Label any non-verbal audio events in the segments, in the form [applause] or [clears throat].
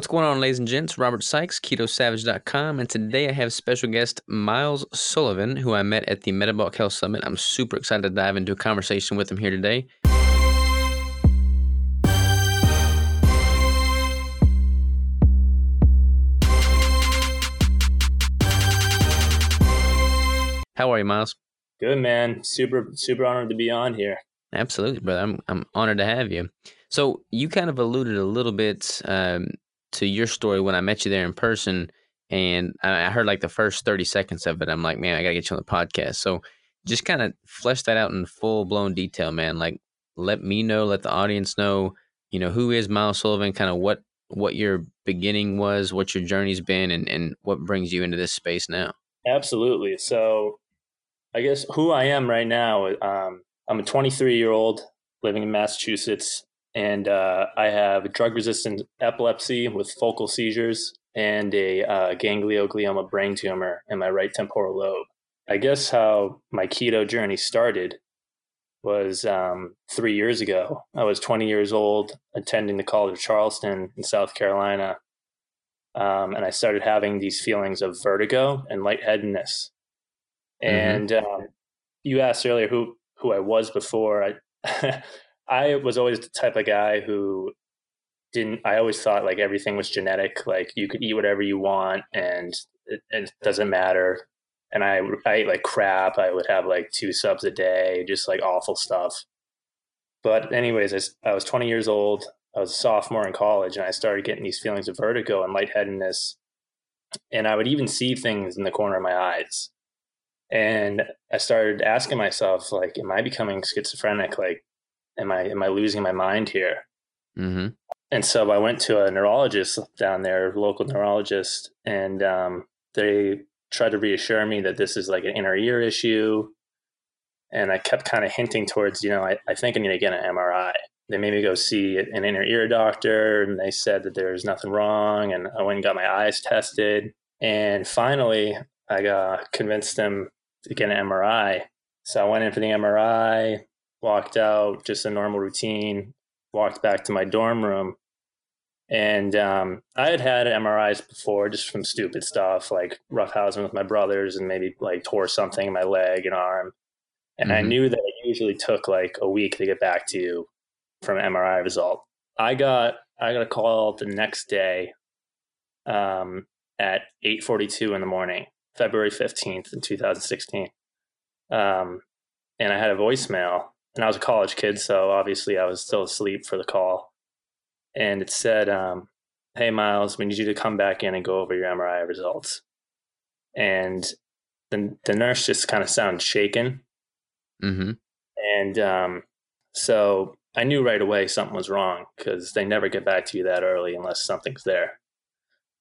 What's going on, ladies and gents? Robert Sykes, KetoSavage.com, and today I have special guest Miles Sullivan, who I met at the Metabolic Health Summit. I'm super excited to dive into a conversation with him here today. How are you, Miles? Good man. Super super honored to be on here. Absolutely, brother. I'm I'm honored to have you. So you kind of alluded a little bit um, to your story when I met you there in person, and I heard like the first thirty seconds of it. I'm like, man, I gotta get you on the podcast. So just kind of flesh that out in full blown detail, man. Like, let me know, let the audience know, you know, who is Miles Sullivan, kind of what what your beginning was, what your journey's been, and and what brings you into this space now. Absolutely. So, I guess who I am right now. Um, I'm a 23 year old living in Massachusetts and uh, I have drug resistant epilepsy with focal seizures and a uh, ganglioglioma brain tumor in my right temporal lobe. I guess how my keto journey started was um, three years ago. I was 20 years old, attending the College of Charleston in South Carolina, um, and I started having these feelings of vertigo and lightheadedness. Mm-hmm. And um, you asked earlier who who I was before. I [laughs] I was always the type of guy who didn't. I always thought like everything was genetic. Like you could eat whatever you want, and it, it doesn't matter. And I I ate like crap. I would have like two subs a day, just like awful stuff. But anyways, I, I was 20 years old. I was a sophomore in college, and I started getting these feelings of vertigo and lightheadedness. And I would even see things in the corner of my eyes. And I started asking myself, like, am I becoming schizophrenic? Like, am I am I losing my mind here? Mm-hmm. And so I went to a neurologist down there, local neurologist, and um, they tried to reassure me that this is like an inner ear issue. And I kept kind of hinting towards, you know, I, I think I need to get an MRI. They made me go see an inner ear doctor, and they said that there's nothing wrong. And I went and got my eyes tested. And finally, I got convinced them to get an MRI. So I went in for the MRI walked out, just a normal routine, walked back to my dorm room. And um, I had had MRIs before just from stupid stuff like roughhousing with my brothers and maybe like tore something in my leg and arm. And mm-hmm. I knew that it usually took like a week to get back to you from MRI result. I got I got a call the next day um, at 8:42 in the morning, February 15th in 2016. Um, and I had a voicemail and I was a college kid, so obviously I was still asleep for the call. And it said, um, "Hey Miles, we need you to come back in and go over your MRI results." And the the nurse just kind of sounded shaken. Mm-hmm. And um, so I knew right away something was wrong because they never get back to you that early unless something's there.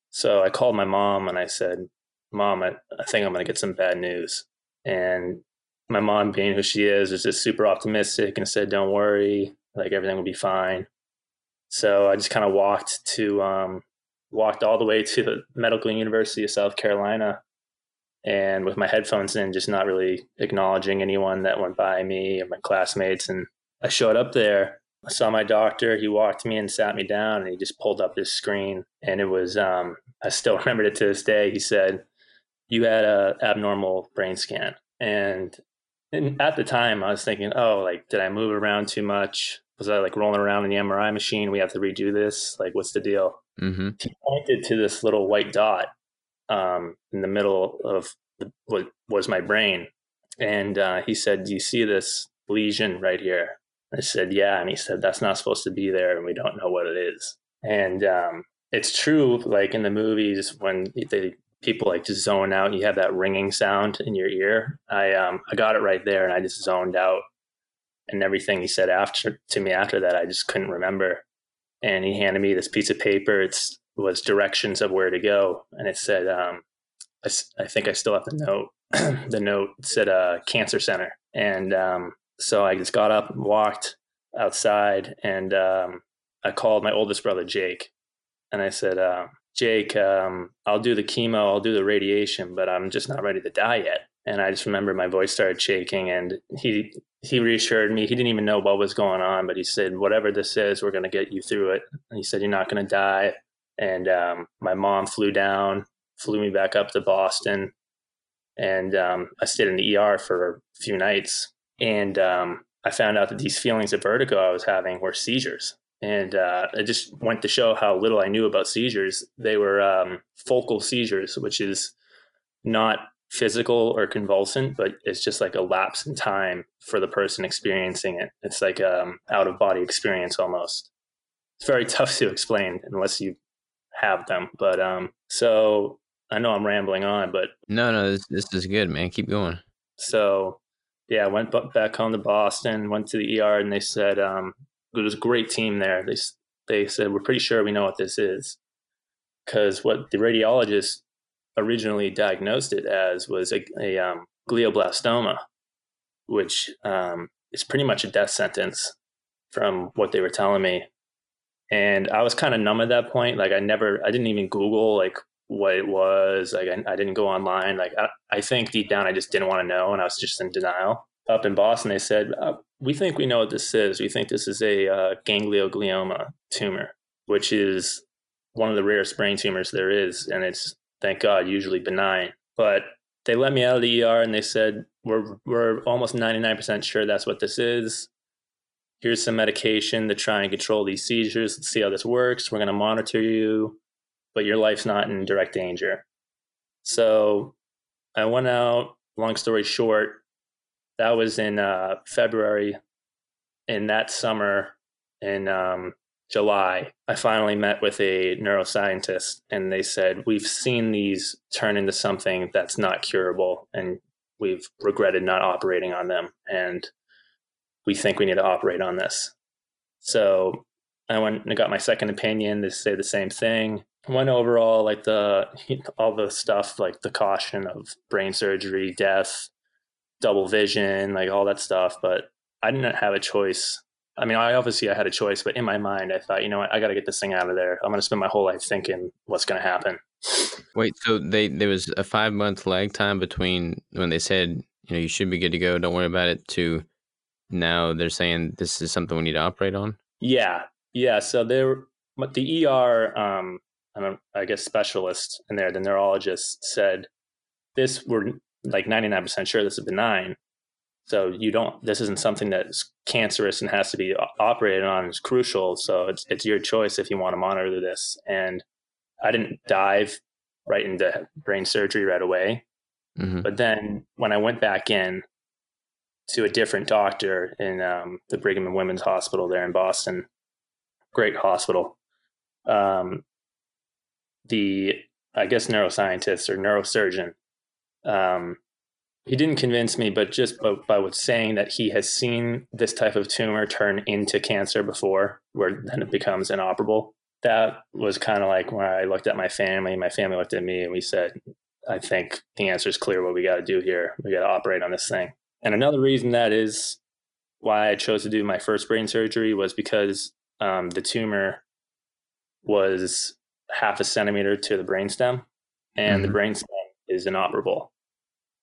So I called my mom and I said, "Mom, I, I think I'm going to get some bad news." And my mom being who she is was just super optimistic and said don't worry like everything will be fine. So i just kind of walked to um, walked all the way to the medical university of south carolina and with my headphones in just not really acknowledging anyone that went by me or my classmates and i showed up there. I saw my doctor he walked me and sat me down and he just pulled up this screen and it was um, i still [laughs] remember it to this day. He said you had a abnormal brain scan and and at the time, I was thinking, oh, like, did I move around too much? Was I like rolling around in the MRI machine? We have to redo this. Like, what's the deal? Mm-hmm. He pointed to this little white dot um, in the middle of the, what was my brain, and uh, he said, "Do you see this lesion right here?" I said, "Yeah," and he said, "That's not supposed to be there, and we don't know what it is." And um, it's true, like in the movies when they people like just zone out you have that ringing sound in your ear. I um I got it right there and I just zoned out and everything he said after to me after that I just couldn't remember. And he handed me this piece of paper. It's was directions of where to go and it said um I, I think I still have the note. [clears throat] the note said uh cancer center and um so I just got up and walked outside and um I called my oldest brother Jake and I said uh, Jake, um, I'll do the chemo, I'll do the radiation, but I'm just not ready to die yet. And I just remember my voice started shaking, and he he reassured me. He didn't even know what was going on, but he said, "Whatever this is, we're going to get you through it." And he said, "You're not going to die." and um, my mom flew down, flew me back up to Boston, and um, I stayed in the ER for a few nights. And um, I found out that these feelings of vertigo I was having were seizures. And uh, it just went to show how little I knew about seizures. They were um, focal seizures, which is not physical or convulsant, but it's just like a lapse in time for the person experiencing it. It's like um out of body experience almost. It's very tough to explain unless you have them. But um, so I know I'm rambling on, but no, no, this this is good, man. Keep going. So yeah, I went back home to Boston, went to the ER, and they said um, it was a great team there. They they said we're pretty sure we know what this is because what the radiologist originally diagnosed it as was a, a um, glioblastoma, which um, is pretty much a death sentence from what they were telling me. And I was kind of numb at that point. Like I never, I didn't even Google like what it was. Like I, I didn't go online. Like I, I, think deep down I just didn't want to know, and I was just in denial. Up in Boston, they said uh, we think we know what this is. We think this is a uh, ganglioglioma tumor, which is one of the rarest brain tumors there is, and it's thank God, usually benign. But they let me out of the ER and they said, we're, we're almost 99% sure that's what this is. Here's some medication to try and control these seizures. Let's see how this works. We're going to monitor you, but your life's not in direct danger. So I went out, long story short, that was in uh, February. In that summer, in um, July, I finally met with a neuroscientist and they said, We've seen these turn into something that's not curable and we've regretted not operating on them. And we think we need to operate on this. So I went and got my second opinion to say the same thing. Went over all like the all the stuff like the caution of brain surgery, death, double vision, like all that stuff, but I didn't have a choice I mean, I obviously I had a choice, but in my mind, I thought, you know what, I got to get this thing out of there. I'm going to spend my whole life thinking what's going to happen. Wait, so they there was a five month lag time between when they said, you know, you should be good to go, don't worry about it, to now they're saying this is something we need to operate on. Yeah, yeah. So there, but the ER, um, I guess specialist in there, the neurologist said this. We're like 99% sure this is benign, so you don't. This isn't something that's cancerous and has to be operated on. It's crucial. So it's it's your choice if you want to monitor this. And I didn't dive right into brain surgery right away. Mm-hmm. But then when I went back in to a different doctor in um, the Brigham and Women's Hospital there in Boston, great hospital. Um, the I guess neuroscientist or neurosurgeon um, he didn't convince me, but just by, by what saying that he has seen this type of tumor turn into cancer before, where then it becomes inoperable. That was kind of like when I looked at my family, my family looked at me, and we said, I think the answer is clear what we got to do here. We got to operate on this thing. And another reason that is why I chose to do my first brain surgery was because um, the tumor was half a centimeter to the brainstem, and mm-hmm. the brainstem is inoperable.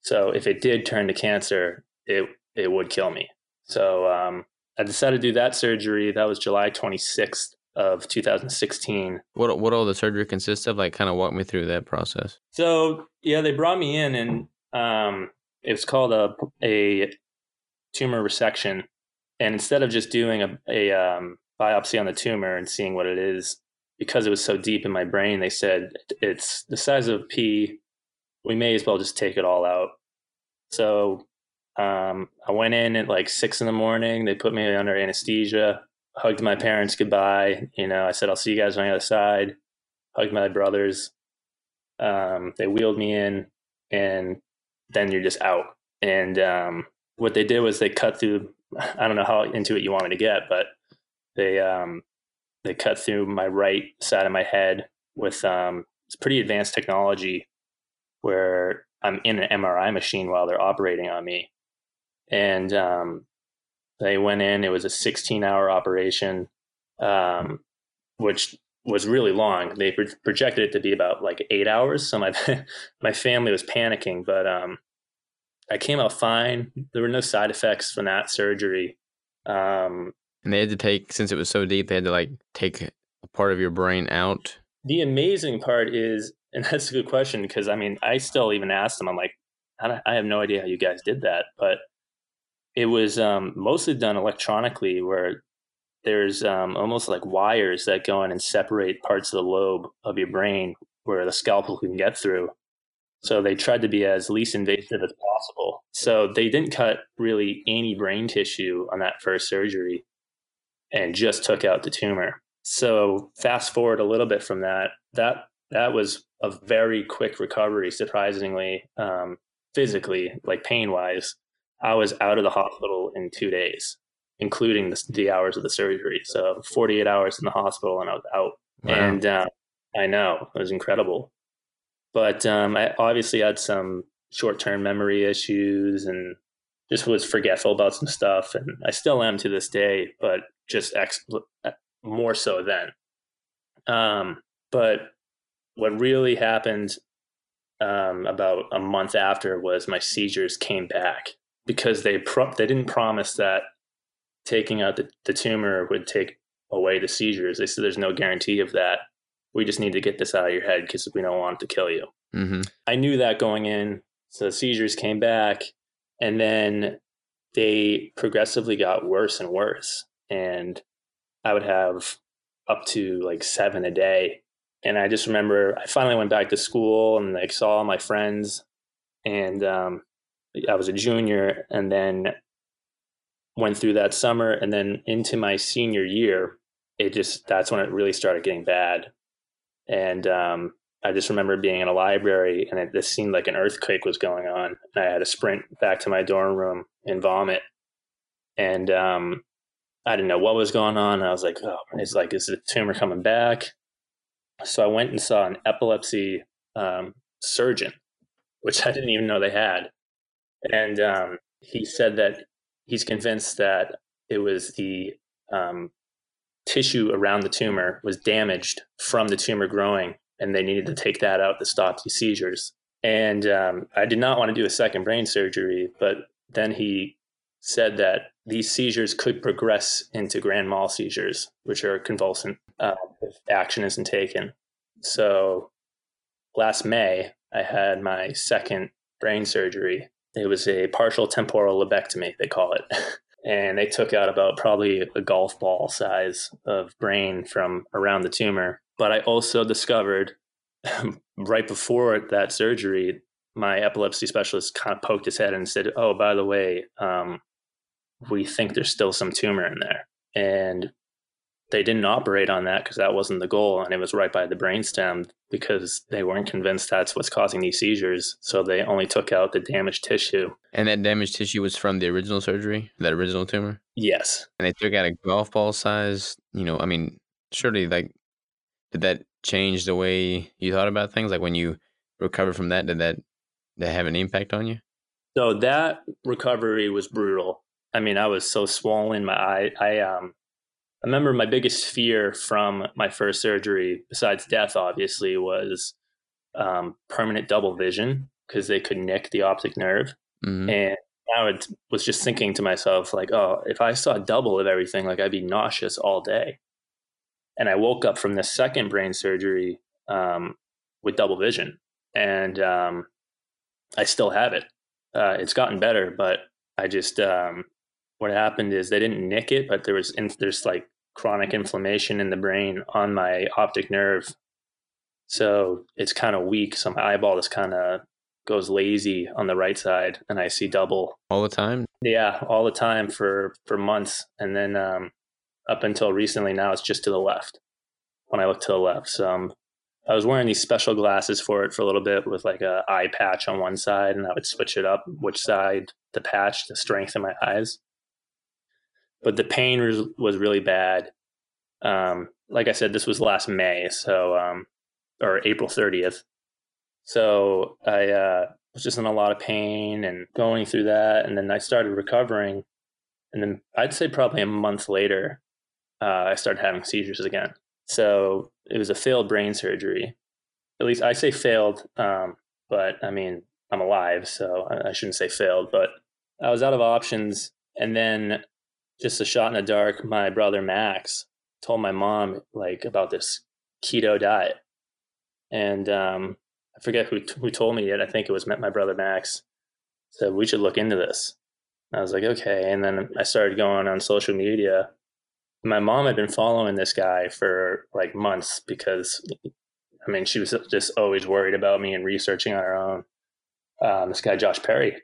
So if it did turn to cancer, it it would kill me. So um, I decided to do that surgery. That was July 26th of 2016. What what all the surgery consists of? Like, kind of walk me through that process. So yeah, they brought me in, and um, it was called a a tumor resection. And instead of just doing a, a um, biopsy on the tumor and seeing what it is, because it was so deep in my brain, they said it's the size of pea we may as well just take it all out. So um, I went in at like six in the morning. They put me under anesthesia, hugged my parents goodbye. You know, I said, I'll see you guys on the other side. Hugged my brothers. Um, they wheeled me in, and then you're just out. And um, what they did was they cut through. I don't know how into it you want me to get, but they um, they cut through my right side of my head with um, it's pretty advanced technology where I'm in an MRI machine while they're operating on me. And um, they went in, it was a 16 hour operation, um, which was really long. They pro- projected it to be about like eight hours. So my, [laughs] my family was panicking, but um, I came out fine. There were no side effects from that surgery. Um, and they had to take, since it was so deep, they had to like take a part of your brain out the amazing part is, and that's a good question because I mean, I still even asked them, I'm like, I, have no idea how you guys did that, but it was um, mostly done electronically, where there's um, almost like wires that go in and separate parts of the lobe of your brain where the scalpel can get through. So they tried to be as least invasive as possible. So they didn't cut really any brain tissue on that first surgery and just took out the tumor. So fast forward a little bit from that, that that was a very quick recovery, surprisingly, um, physically, like pain wise. I was out of the hospital in two days, including the, the hours of the surgery. So 48 hours in the hospital and I was out. Wow. And uh, I know it was incredible. But um, I obviously had some short term memory issues and just was forgetful about some stuff. And I still am to this day, but just ex- more so then. Um, but what really happened um, about a month after was my seizures came back because they pro- they didn't promise that taking out the, the tumor would take away the seizures. They said there's no guarantee of that. We just need to get this out of your head because we don't want it to kill you. Mm-hmm. I knew that going in. So the seizures came back, and then they progressively got worse and worse. And I would have up to like seven a day. And I just remember I finally went back to school and like saw all my friends, and um, I was a junior, and then went through that summer, and then into my senior year, it just that's when it really started getting bad. And um, I just remember being in a library, and it just seemed like an earthquake was going on. And I had to sprint back to my dorm room and vomit. And um, I didn't know what was going on. I was like, oh, it's like, is the tumor coming back? So I went and saw an epilepsy um, surgeon, which [laughs] I didn't even know they had. And um, he said that he's convinced that it was the um, tissue around the tumor was damaged from the tumor growing, and they needed to take that out to stop the seizures. And um, I did not want to do a second brain surgery, but then he said that these seizures could progress into grand mal seizures, which are convulsant uh, if action isn't taken. So last May, I had my second brain surgery. It was a partial temporal lobectomy, they call it. [laughs] and they took out about probably a golf ball size of brain from around the tumor. But I also discovered [laughs] right before that surgery, my epilepsy specialist kind of poked his head and said, "Oh, by the way, um, we think there's still some tumor in there. And they didn't operate on that because that wasn't the goal. And it was right by the brainstem because they weren't convinced that's what's causing these seizures. So they only took out the damaged tissue. And that damaged tissue was from the original surgery, that original tumor? Yes. And they took out a golf ball size, you know, I mean, surely like, did that change the way you thought about things? Like when you recovered from that, did that, did that have an impact on you? So that recovery was brutal. I mean, I was so swollen. My eye, I um, I remember my biggest fear from my first surgery, besides death, obviously, was um, permanent double vision because they could nick the optic nerve. Mm-hmm. And I would, was just thinking to myself, like, oh, if I saw double of everything, like I'd be nauseous all day. And I woke up from the second brain surgery um, with double vision, and um, I still have it. Uh, it's gotten better, but I just um, what happened is they didn't nick it, but there was in, there's like chronic inflammation in the brain on my optic nerve, so it's kind of weak. So my eyeball just kind of goes lazy on the right side, and I see double all the time. Yeah, all the time for for months, and then um, up until recently, now it's just to the left. When I look to the left, so um, I was wearing these special glasses for it for a little bit with like a eye patch on one side, and I would switch it up which side the patch to strengthen my eyes but the pain was, was really bad. Um, like I said, this was last May, so um, or April 30th. So I uh, was just in a lot of pain and going through that, and then I started recovering, and then I'd say probably a month later, uh, I started having seizures again. So it was a failed brain surgery. At least I say failed, um, but I mean I'm alive, so I shouldn't say failed. But I was out of options, and then just a shot in the dark, my brother Max told my mom like about this keto diet. and um, I forget who who told me it. I think it was my brother Max. Said we should look into this. I was like, okay. And then I started going on social media. My mom had been following this guy for like months because, I mean, she was just always worried about me and researching on her own. Um, this guy, Josh Perry,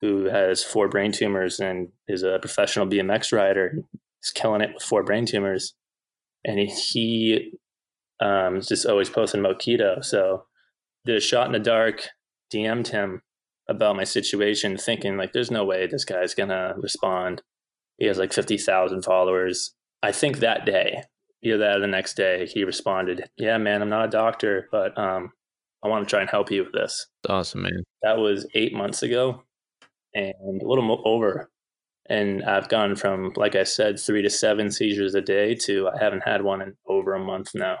who has four brain tumors and is a professional BMX rider. He's killing it with four brain tumors. And he, um, is just always posting about keto. So did a shot in the dark, DM'd him about my situation, thinking like, there's no way this guy's gonna respond. He has like fifty thousand followers. I think that day, either that or the next day, he responded, "Yeah, man, I'm not a doctor, but um, I want to try and help you with this." awesome, man. That was eight months ago, and a little over. And I've gone from, like I said, three to seven seizures a day to I haven't had one in over a month now.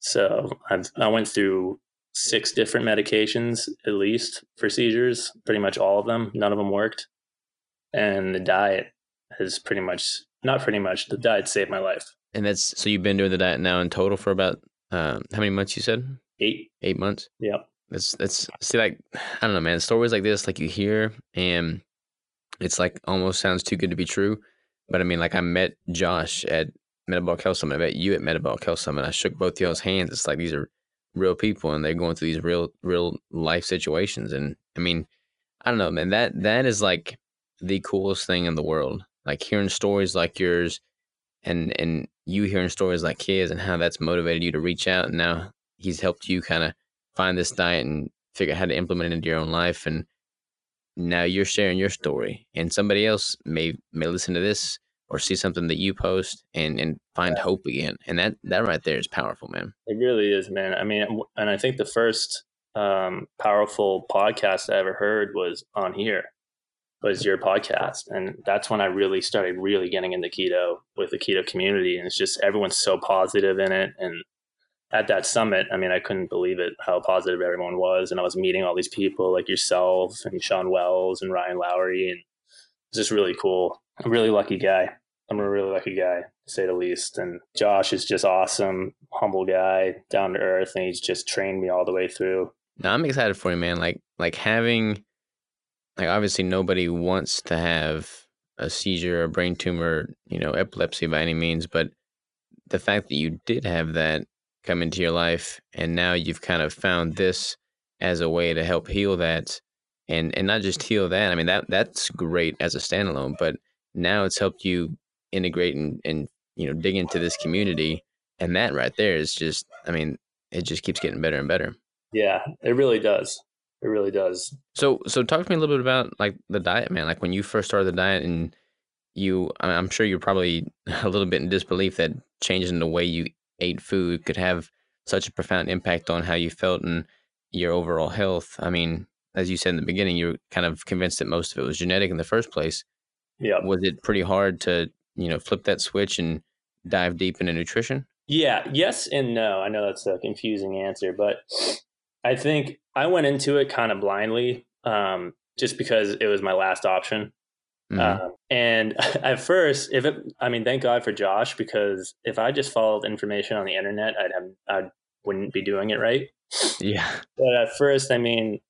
So I've I went through six different medications at least for seizures, pretty much all of them. None of them worked. And the diet has pretty much, not pretty much, the diet saved my life. And that's so you've been doing the diet now in total for about um, how many months you said? Eight. Eight months. Yep. That's that's see like [sighs] I don't know, man. Stories like this, like you hear, and it's like almost sounds too good to be true. But I mean, like I met Josh at Metabolic Health Summit. I met you at Metabolic Health Summit. I shook both y'all's hands. It's like these are real people and they're going through these real real life situations and i mean i don't know man that that is like the coolest thing in the world like hearing stories like yours and and you hearing stories like his and how that's motivated you to reach out and now he's helped you kind of find this diet and figure out how to implement it into your own life and now you're sharing your story and somebody else may may listen to this or see something that you post and and find hope again and that that right there is powerful man. It really is man. I mean and i think the first um, powerful podcast i ever heard was on here was your podcast and that's when i really started really getting into keto with the keto community and it's just everyone's so positive in it and at that summit i mean i couldn't believe it how positive everyone was and i was meeting all these people like yourself and Shawn wells and ryan Lowery, and it's just really cool I'm a really lucky guy. I'm a really lucky guy, to say the least. And Josh is just awesome, humble guy, down to earth, and he's just trained me all the way through. Now I'm excited for you, man. Like like having like obviously nobody wants to have a seizure, a brain tumor, you know, epilepsy by any means, but the fact that you did have that come into your life and now you've kind of found this as a way to help heal that and and not just heal that. I mean that that's great as a standalone, but now it's helped you integrate and, and you know dig into this community and that right there is just i mean it just keeps getting better and better yeah it really does it really does so so talk to me a little bit about like the diet man like when you first started the diet and you i'm sure you're probably [laughs] a little bit in disbelief that changing the way you ate food could have such a profound impact on how you felt and your overall health i mean as you said in the beginning you were kind of convinced that most of it was genetic in the first place yeah. Was it pretty hard to, you know, flip that switch and dive deep into nutrition? Yeah, yes and no. I know that's a confusing answer, but I think I went into it kind of blindly, um, just because it was my last option. Mm-hmm. Uh, and [laughs] at first, if it, I mean, thank God for Josh because if I just followed information on the internet, I'd have, I wouldn't be doing it right. Yeah. [laughs] But at first, I mean,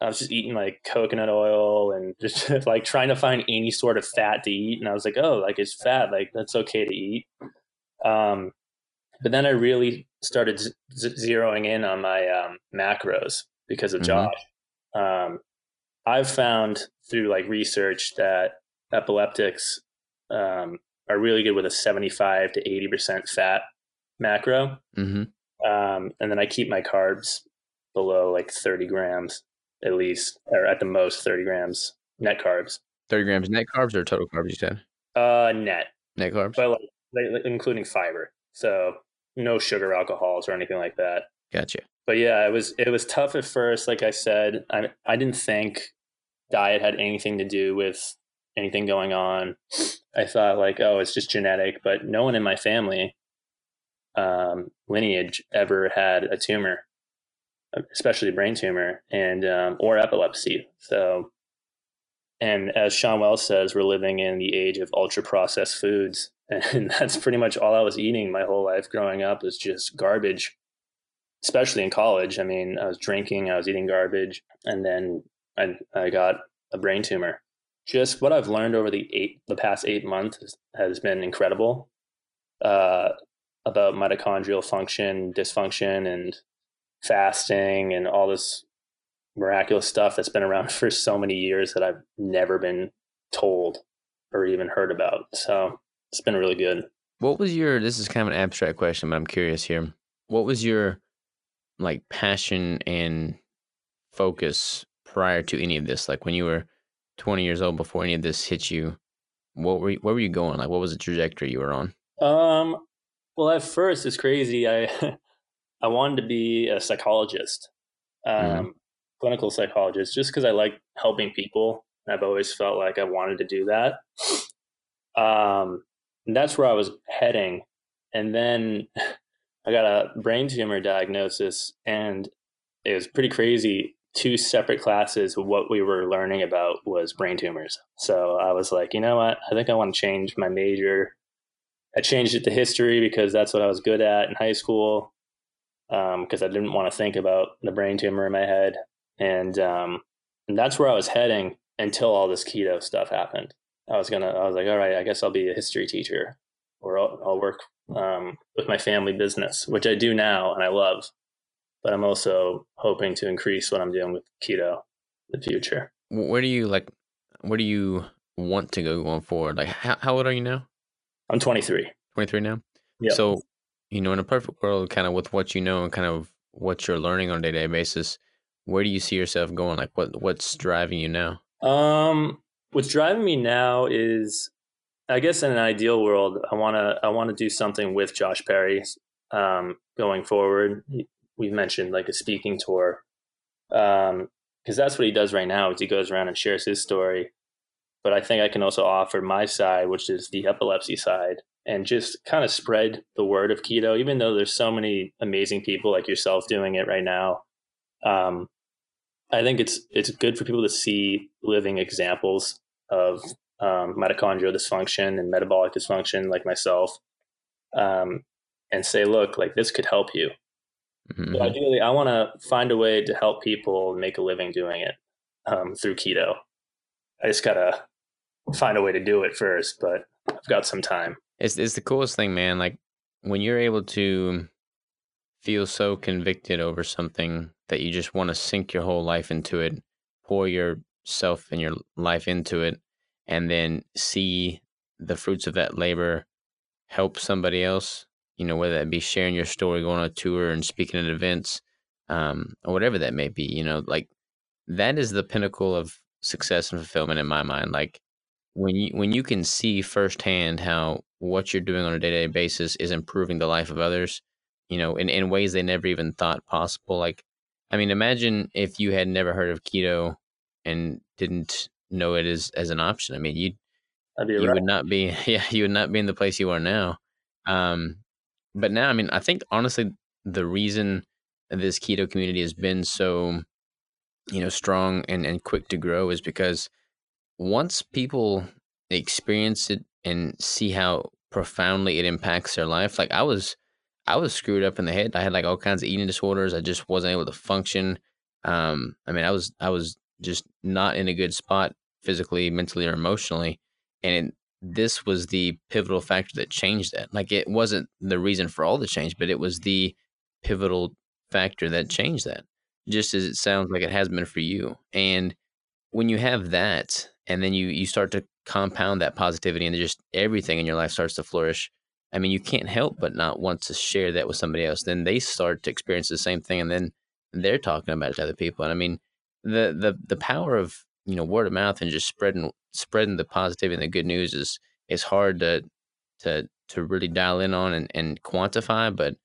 I was just eating like coconut oil and [laughs] just like trying to find any sort of fat to eat. And I was like, oh, like it's fat, like that's okay to eat. Um, but then I really started z- zeroing in on my um, macros because of mm-hmm. Josh. Um, I've found through like research that epileptics um, are really good with a 75 to 80% fat macro. Mm-hmm. Um, and then I keep my carbs below like 30 grams at least, or at the most 30 grams net carbs. 30 grams net carbs or total carbs, you said? Uh, net. Net carbs? But like, including fiber. So no sugar alcohols or anything like that. Gotcha. But yeah, it was it was tough at first. Like I said, I I didn't think diet had anything to do with anything going on. I thought like, oh, it's just genetic. But no one in my family um, lineage ever had a tumor especially brain tumor and um, or epilepsy. So, and as Shawn Wells says, we're living in the age of ultra processed foods, [laughs] and that's pretty much all I was eating my whole life growing up was just garbage. especially in college. I mean, I was drinking, I was eating garbage, and then I, I got a brain tumor. Just what I've learned over the eight, the past eight months has been incredible uh, about mitochondrial function, dysfunction, and fasting, and all this miraculous stuff that's been around [laughs] for so many years that I've never been told or even heard about. So it's been really good. What was your? This is kind of an abstract question, but I'm curious here. What was your like passion and focus prior to any of this? Like when you were 20 years old, before any of this hit you, what were you, where were you going? Like what was the trajectory you were on? Um, well, at first it's crazy. I [laughs] I wanted to be a psychologist, mm-hmm. um, mm-hmm. clinical psychologist, just because I like helping people. I've always felt like I wanted to do that. [sighs] Um, that's where I was heading, and then [sighs] I got a brain tumor diagnosis, and it was pretty crazy. Two separate classes, what we were learning about was brain tumors. So I was like, you know what? I think I want to change my major. I changed it to history because that's what I was good at in high school. Because um, I didn't want to think about the brain tumor in my head, and, um, and that's where I was heading until all this keto stuff happened. I was gonna, I was like, all right, I guess I'll be a history teacher, or I'll, I'll work um, with my family business, which I do now and I love. But I'm also hoping to increase what I'm doing with keto in the future. Where do you like? Where do you want to go going forward? Like, how, how old are you now? I'm 23. 23 now. Yeah. So, you know, in a perfect world, kind of with what you know and kind of what you're learning on a day to day basis, where do you see yourself going? Like, what what's driving you now? Um, what's driving me now is I guess in an ideal world, I want to I want to do something with Josh Perry um, going forward. We've mentioned like a speaking tour because um, that's what he does right now. Is he goes around and shares his story. But I think I can also offer my side, which is the epilepsy side, and just kind of spread the word of keto. Even though there's so many amazing people like yourself doing it right now, um, I think it's it's good for people to see living examples of um, mitochondrial dysfunction and metabolic dysfunction, like myself, um, and say, look, like this could help you. Mm-hmm. But ideally, I want to find a way to help people make a living doing it um, through keto. I just gotta find a way to do it first, but I've got some time. It's it's the coolest thing, man. Like when you're able to feel so convicted over something that you just want to sink your whole life into it, pour yourself and your life into it, and then see the fruits of that labor help somebody else, you know, whether that be sharing your story, going on a tour and speaking at events, um, or whatever that may be, you know, like that is the pinnacle of success and fulfillment in my mind. Like when you when you can see firsthand how what you're doing on a day to day basis is improving the life of others, you know, in, in ways they never even thought possible. Like, I mean, imagine if you had never heard of keto and didn't know it as as an option. I mean, you you right. would not be [laughs] yeah you would not be in the place you are now. Um, but now, I mean, I think honestly, the reason this keto community has been so you know strong and and quick to grow is because once people experience it and see how profoundly it impacts their life like i was i was screwed up in the head i had like all kinds of eating disorders i just wasn't able to function um i mean i was i was just not in a good spot physically, mentally, or emotionally. And it, this was the pivotal factor that changed that. Like it wasn't the reason for all the change, but it was the pivotal factor that changed that, just as it sounds like it has been for you. And when you have that, and then you you start to compound that positivity, and just everything in your life starts to flourish. I mean, you can't help but not want to share that with somebody else. Then they start to experience the same thing, and then they're talking about it to other people. And I mean, the the the power of you know word of mouth and just spreading spreading the positivity and the good news is is hard to to to really dial in on and, and quantify but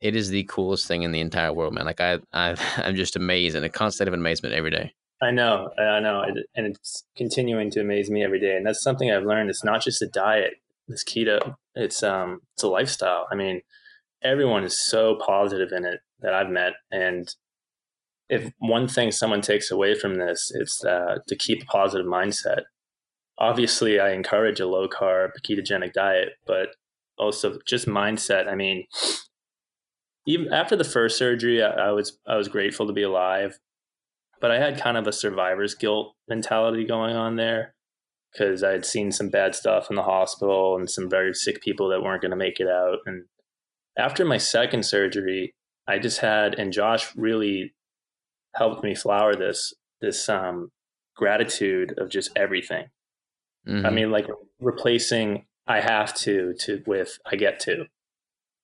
it is the coolest thing in the entire world man. Like i, I [laughs] i'm just amazed and a constant of amazement every day. I know i know and it's continuing to amaze me every day and that's something i've learned it's not just a diet this keto it's um it's a lifestyle. I mean everyone is so positive in it that i've met and if one thing someone takes away from this, it's uh, to keep a positive mindset. Obviously, I encourage a low carb ketogenic diet, but also just mindset. I mean, even after the first surgery, I, I was I was grateful to be alive, but I had kind of a survivor's guilt mentality going on there because I had seen some bad stuff in the hospital and some very sick people that weren't going to make it out. And after my second surgery, I just had, and Josh really helped me flower this this um, gratitude of just everything. Mm-hmm. I mean, like replacing I have to to with I get to.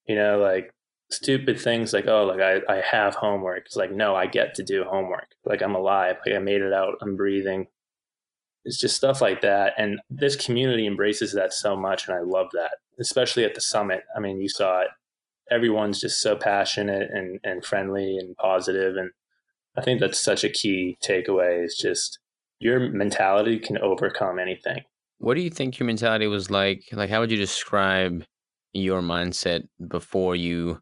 You know, like stupid things like oh like I, I have homework. It's like no, I get to do homework. Like I'm alive. Like I made it out. I'm breathing. It's just stuff like that. And this community embraces that so much and I love that. Especially at the summit. I mean, you saw it. Everyone's just so passionate and, and friendly and positive and I think that's such a key takeaway is just your mentality can overcome anything. What do you think your mentality was like? Like, how would you describe your mindset before you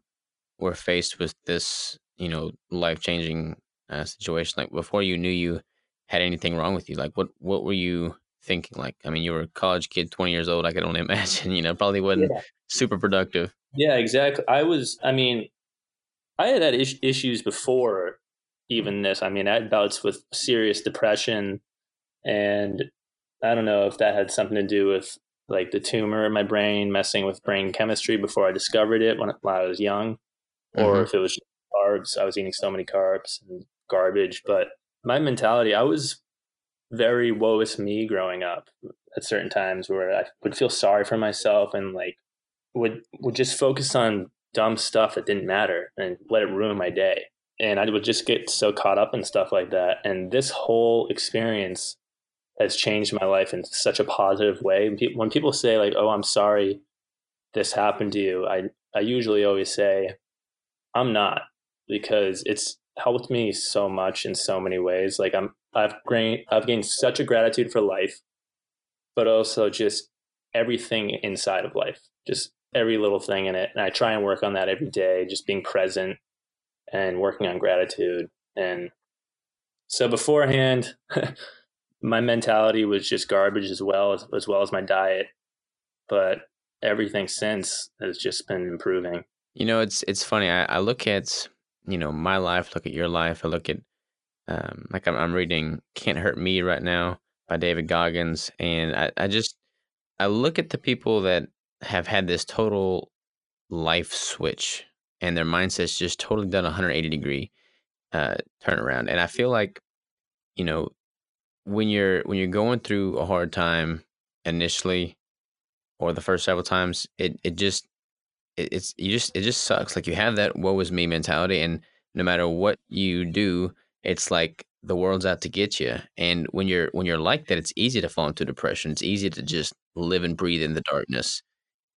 were faced with this, you know, life changing uh, situation? Like, before you knew you had anything wrong with you? Like, what what were you thinking? Like, I mean, you were a college kid, twenty years old. I could only [laughs] imagine. You know, probably wasn't yeah. super productive. Yeah, exactly. I was. I mean, I had had is- issues before even this. I mean, I had bouts with serious depression, and I don't know if that had something to do with like the tumor in my brain messing with brain chemistry before I discovered it when, when I was young, mm-hmm. or if it was carbs. I was eating so many carbs and garbage. But my mentality, I was very woe is me growing up at certain times where I would feel sorry for myself and like would would just focus on dumb stuff that didn't matter and let it ruin my day and I would just get so caught up in stuff like that. And this whole experience has changed my life in such a positive way. When people say like, "Oh, I'm sorry this happened to you," I I usually always say, "I'm not," because it's helped me so much in so many ways. Like I'm I've gained I've gained such a gratitude for life, but also just everything inside of life, just every little thing in it. And I try and work on that every day, just being present and working on gratitude. And so beforehand, [laughs] my mentality was just garbage as well as, as well as my diet. But everything since has just been improving. You know, it's it's funny. I, I look at you know my life, look at your life. I look at um, like I'm, I'm reading "Can't Hurt Me" right now by David Goggins, and I, I just I look at the people that have had this total life switch and their mindset's just totally done a 180 degree uh, turnaround. And I feel like, you know, when you're when you're going through a hard time initially, or the first several times, it it just it, it's you just it just sucks. Like you have that "woe is me" mentality, and no matter what you do, it's like the world's out to get you. And when you're when you're like that, it's easy to fall into depression. It's easy to just live and breathe in the darkness,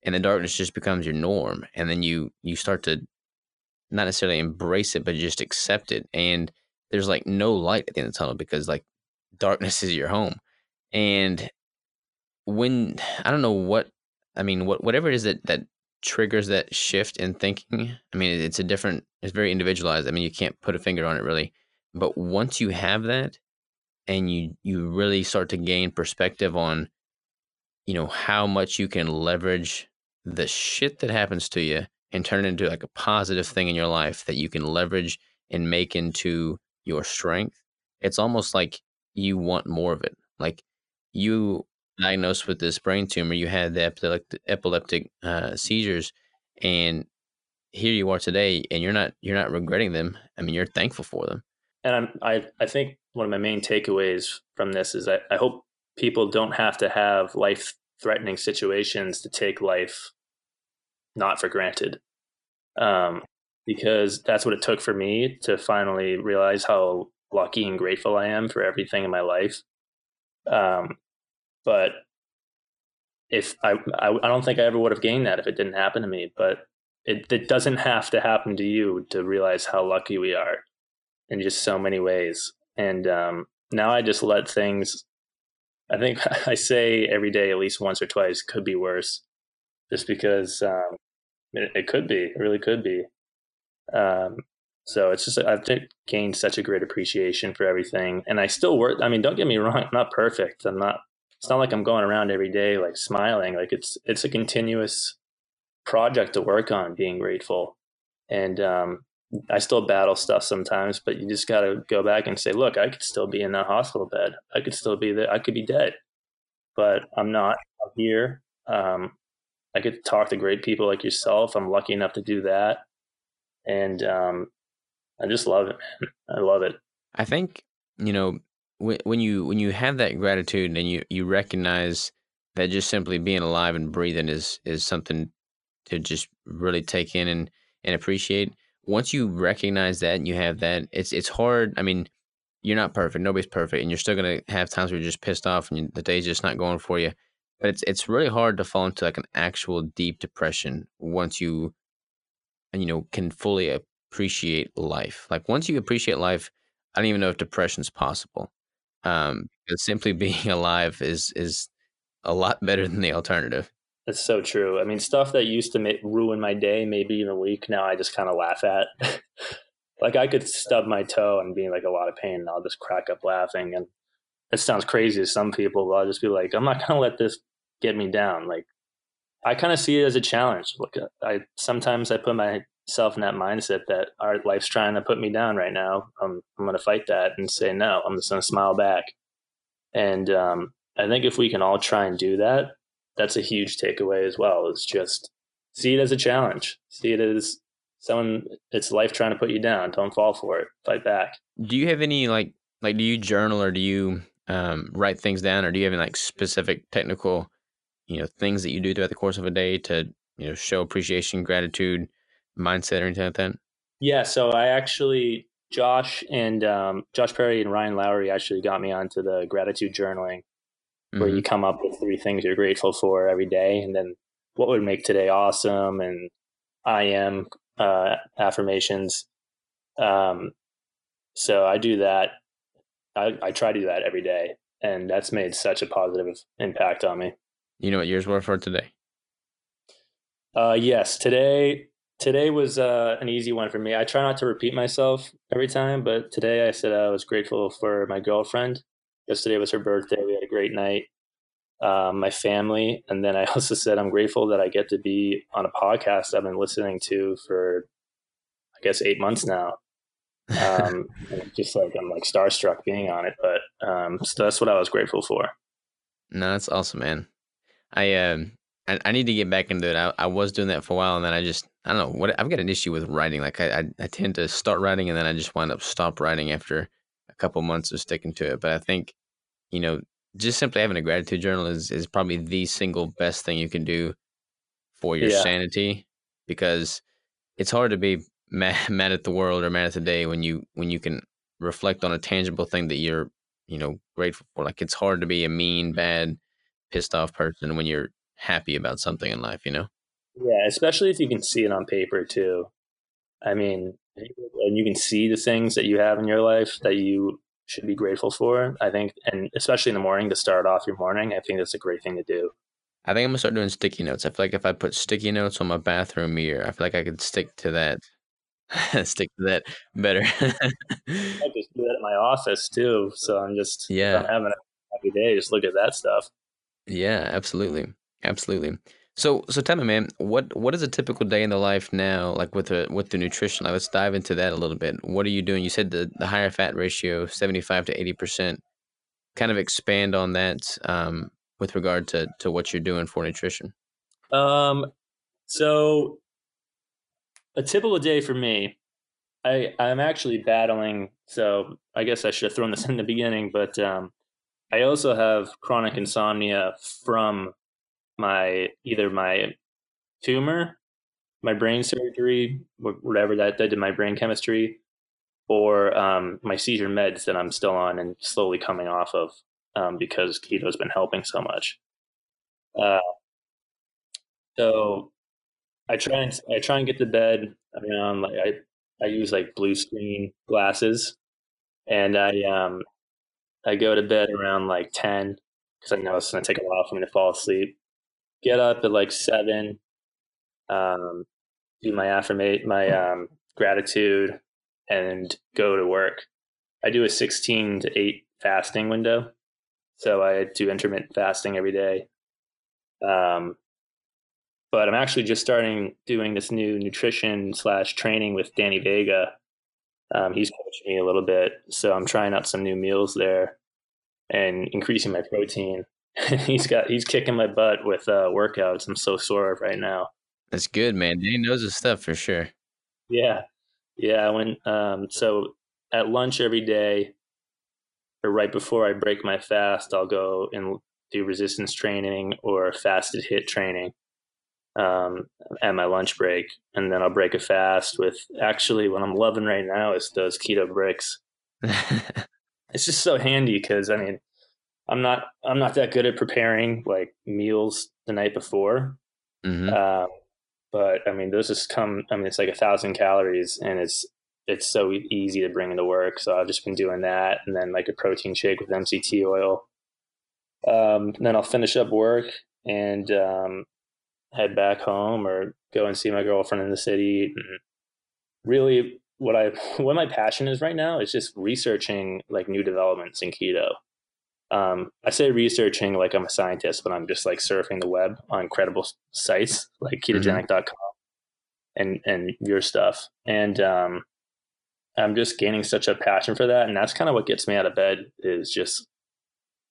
and the darkness just becomes your norm. And then you you start to not necessarily embrace it, but just accept it. And there's like no light at the end of the tunnel because like darkness [laughs] is your home. And when I don't know what I mean, what whatever it is that that triggers that shift in thinking. I mean, it's a different, it's very individualized. I mean, you can't put a finger on it really. But once you have that, and you you really start to gain perspective on, you know, how much you can leverage the shit that happens to you and turn it into like a positive thing in your life that you can leverage and make into your strength, it's almost like you want more of it. Like you diagnosed with this brain tumor, you had the epileptic, uh, seizures, and here you are today, and you're not you're not regretting them. I mean, you're thankful for them. And I'm, I I think one of my main takeaways from this is that I hope people don't have to have life threatening situations to take life not for granted. Um, because that's what it took for me to finally realize how lucky and grateful I am for everything in my life. Um, but if I, I, I don't think I ever would have gained that if it didn't happen to me. But it, it doesn't have to happen to you to realize how lucky we are in just so many ways. And um, now I just let things. I think [laughs] I say every day at least once or twice could be worse, just because um, it, it could be. It really could be. Um, so it's just I've gained such a great appreciation for everything, and I still work. I mean, don't get me wrong. I'm not perfect. I'm not. It's not like I'm going around every day like smiling. Like it's it's a continuous project to work on. Being grateful, and um, I still battle stuff sometimes, but you just got to go back and say, look, I could still be in that hospital bed. I could still be there. I could be dead, but I'm not. I'm here. Um, I could talk to great people like yourself. I'm lucky enough to do that, and um, I just love it, man. I love it. I think you know when when you when you have that gratitude and you you recognize that just simply being alive and breathing is is something to just really take in and and appreciate. Once you recognize that and you have that, it's it's hard. I mean, you're not perfect. Nobody's perfect, and you're still gonna have times where you're just pissed off and the day's just not going for you. But it's it's really hard to fall into like an actual deep depression once you, and you know, can fully appreciate life. Like once you appreciate life, I don't even know if depression's possible. Um, simply [laughs] being alive is is a lot better than the alternative. That's so true. I mean, stuff that used to ruin my day, maybe even a week, now I just kind of laugh at. [laughs] like I could stub my toe and be in like a lot of pain, and I'll just crack up laughing. And it sounds crazy to some people, but I'll just be like, I'm not gonna let this get me down. Like I kind of see it as a challenge. Look, I sometimes I put myself in that mindset that our life's trying to put me down right now. I'm I'm gonna fight that and say no. I'm just gonna smile back. And um, I think if we can all try and do that, that's a huge takeaway as well. Is just see it as a challenge. See it as someone. It's life trying to put you down. Don't fall for it. Fight back. Do you have any like like do you journal or do you um, write things down or do you have any like specific technical you know things that you do throughout the course of a day to you know show appreciation, gratitude, mindset, or anything like that? Yeah. So I actually Josh and um, Josh Perry and Ryan Lowery actually got me onto the gratitude journaling where mm-hmm. you come up with three things you're grateful for every day, and then what would make today awesome, and I am uh, affirmations. Um, so I do that. I, I try to do that every day, and that's made such a positive impact on me. You know what yours were for today? Uh, yes, today today was uh, an easy one for me. I try not to repeat myself every time, but today I said I was grateful for my girlfriend yesterday was her birthday. We had a great night. Um, my family, and then I [laughs] also said I'm grateful that I get to be on a podcast I've been listening to for, I guess, eight months now. [laughs] Um, just like I'm like starstruck being on it, but um, so that's what I was grateful for. No, that's awesome, man. I um, I, I need to get back into it. I, I was doing that for a while, and then I just I don't know what I've got an issue with writing. Like I, I, I tend to start writing, and then I just wind up stop writing after a couple months of sticking to it. But I think, you know, just simply having a gratitude journal is, is probably the single best thing you can do for your yeah. sanity because it's hard to be mad, [laughs] mad at the world or mad at the day when you when you can reflect on a tangible thing that you're you know grateful for like it's hard to be a mean bad pissed off person when you're happy about something in life you know yeah especially if you can see it on paper too i mean and you can see the things that you have in your life that you should be grateful for. I think, and especially in the morning to start off your morning, I think that's a great thing to do. I think I'm gonna start doing sticky notes. I feel like if I put sticky notes on my bathroom mirror, I feel like I could stick to that. [laughs] stick to that better. I just do that at my office too. So I'm just yeah, I'm having a happy day. Just look at that stuff. Yeah, absolutely, absolutely. So, so tell me, man, what what is a typical day in the life now, like with the with the nutrition? Like, let's dive into that a little bit. What are you doing? You said the the higher fat ratio, seventy five to eighty percent. Kind of expand on that um, with regard to to what you're doing for nutrition. Um, so a typical day for me, I I'm actually battling. So I guess I should have thrown this in the beginning, but um, I also have chronic insomnia from my either my tumor, my brain surgery, whatever that did to my brain chemistry, or um, my seizure meds that I'm still on and slowly coming off of um, because keto's been helping so much. Uh, so I try and I try and get to bed around like I I use like blue screen glasses, and I um I go to bed around like ten because I know it's gonna take a while for me to fall asleep get up at like seven, um, do my affirmate, my um, gratitude, and go to work. I do a 16 to 8 fasting window. So I do intermittent fasting every day. Um, but I'm actually just starting doing this new nutrition slash training with Danny Vega. Um, he's coaching me a little bit, so I'm trying out some new meals there and increasing my protein. [laughs] he's got he's kicking my butt with uh, workouts. I'm so sore right now. That's good, man. Danny knows his stuff for sure. Yeah, yeah. When um, so at lunch every day, or right before I break my fast, I'll go and do resistance training or fasted HIIT training um, at my lunch break, and then I'll break a fast with. Actually, what I'm loving right now is those keto bricks. [laughs] it's just so handy because I mean, I'm not I'm not that good at preparing like meals the night before. Mm-hmm. Um, but I mean, those just come. I mean, it's like a thousand calories, and it's it's so easy to bring into work. So I've just been doing that, and then like a protein shake with MCT oil. Um, then I'll finish up work and um, head back home or go and see my girlfriend in the city. And really, what I what my passion is right now is just researching like new developments in keto. Um, I say researching like I'm a scientist, but I'm just like surfing the web on credible sites like ketogenic.com mm-hmm. and and your stuff. And um, I'm just gaining such a passion for that, and that's kind of what gets me out of bed is just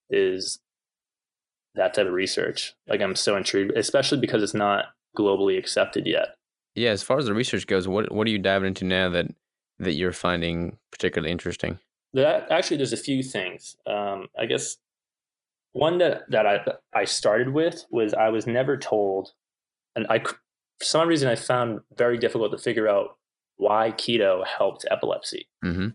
is that type of research. Like I'm so intrigued, especially because it's not globally accepted yet. Yeah, as far as the research goes, what what are you diving into now that that you're finding particularly interesting? That actually, there's a few things. Um, I guess one that that I I started with was I was never told, and I for some reason I found very difficult to figure out why keto helped epilepsy. Mm-hmm.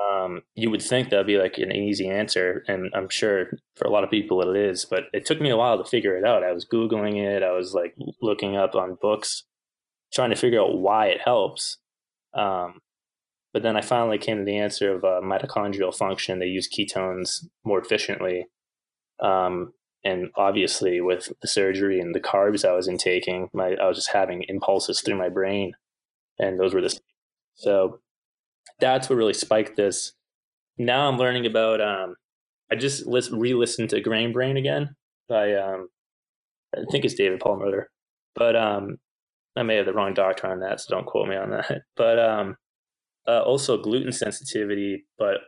Um, you would think that'd be like an easy answer, and I'm sure for a lot of people it is. But it took me a while to figure it out. I was googling it. I was like looking up on books, trying to figure out why it helps. Um, but then I finally came to the answer of uh, mitochondrial function. They use ketones more efficiently. Um, and obviously, with the surgery and the carbs I was intaking, my I was just having impulses through my brain, and those were the so that's what really spiked this. Now I'm learning about. Um, I just list, re-listened to Grain Brain again by um, I think it's David Perlmutter, but um, I may have the wrong doctor on that, so don't quote me on that. [laughs] But um, uh, also gluten sensitivity, but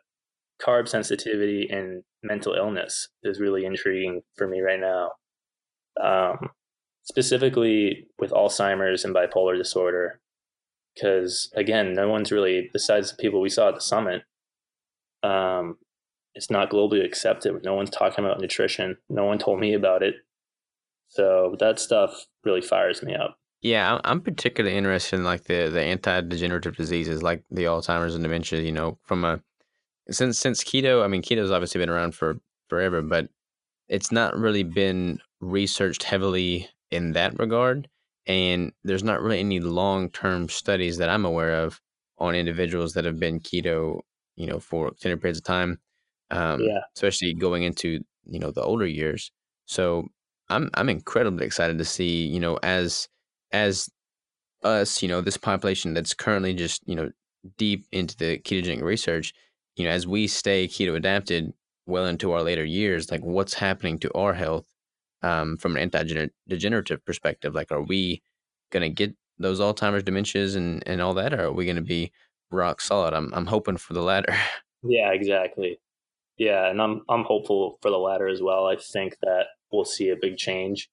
carb sensitivity and mental illness is really intriguing for me right now. Um, specifically with Alzheimer's and bipolar disorder, because again, no one's really besides the people we saw at the summit. Um, it's not globally accepted. No one's talking about nutrition. No one told me about it. So that stuff really fires me up. Yeah, I'm particularly interested in like the the anti-degenerative diseases like the Alzheimer's and dementia. You know, from a since since keto, I mean, keto's obviously been around for forever, but it's not really been researched heavily in that regard, and there's not really any long term studies that I'm aware of on individuals that have been keto, you know, for extended periods of time. Um, yeah. especially going into you know the older years. So I'm I'm incredibly excited to see you know as as us, you know, this population that's currently just, you know, deep into the ketogenic research, you know, as we stay keto adapted well into our later years, like what's happening to our health um, from an anti-degenerative perspective? Like, are we going to get those Alzheimer's dementias and, and all that, or are we going to be rock solid? I'm, I'm hoping for the latter. [laughs] Yeah, exactly. Yeah, and I'm I'm hopeful for the latter as well. I think that we'll see a big change,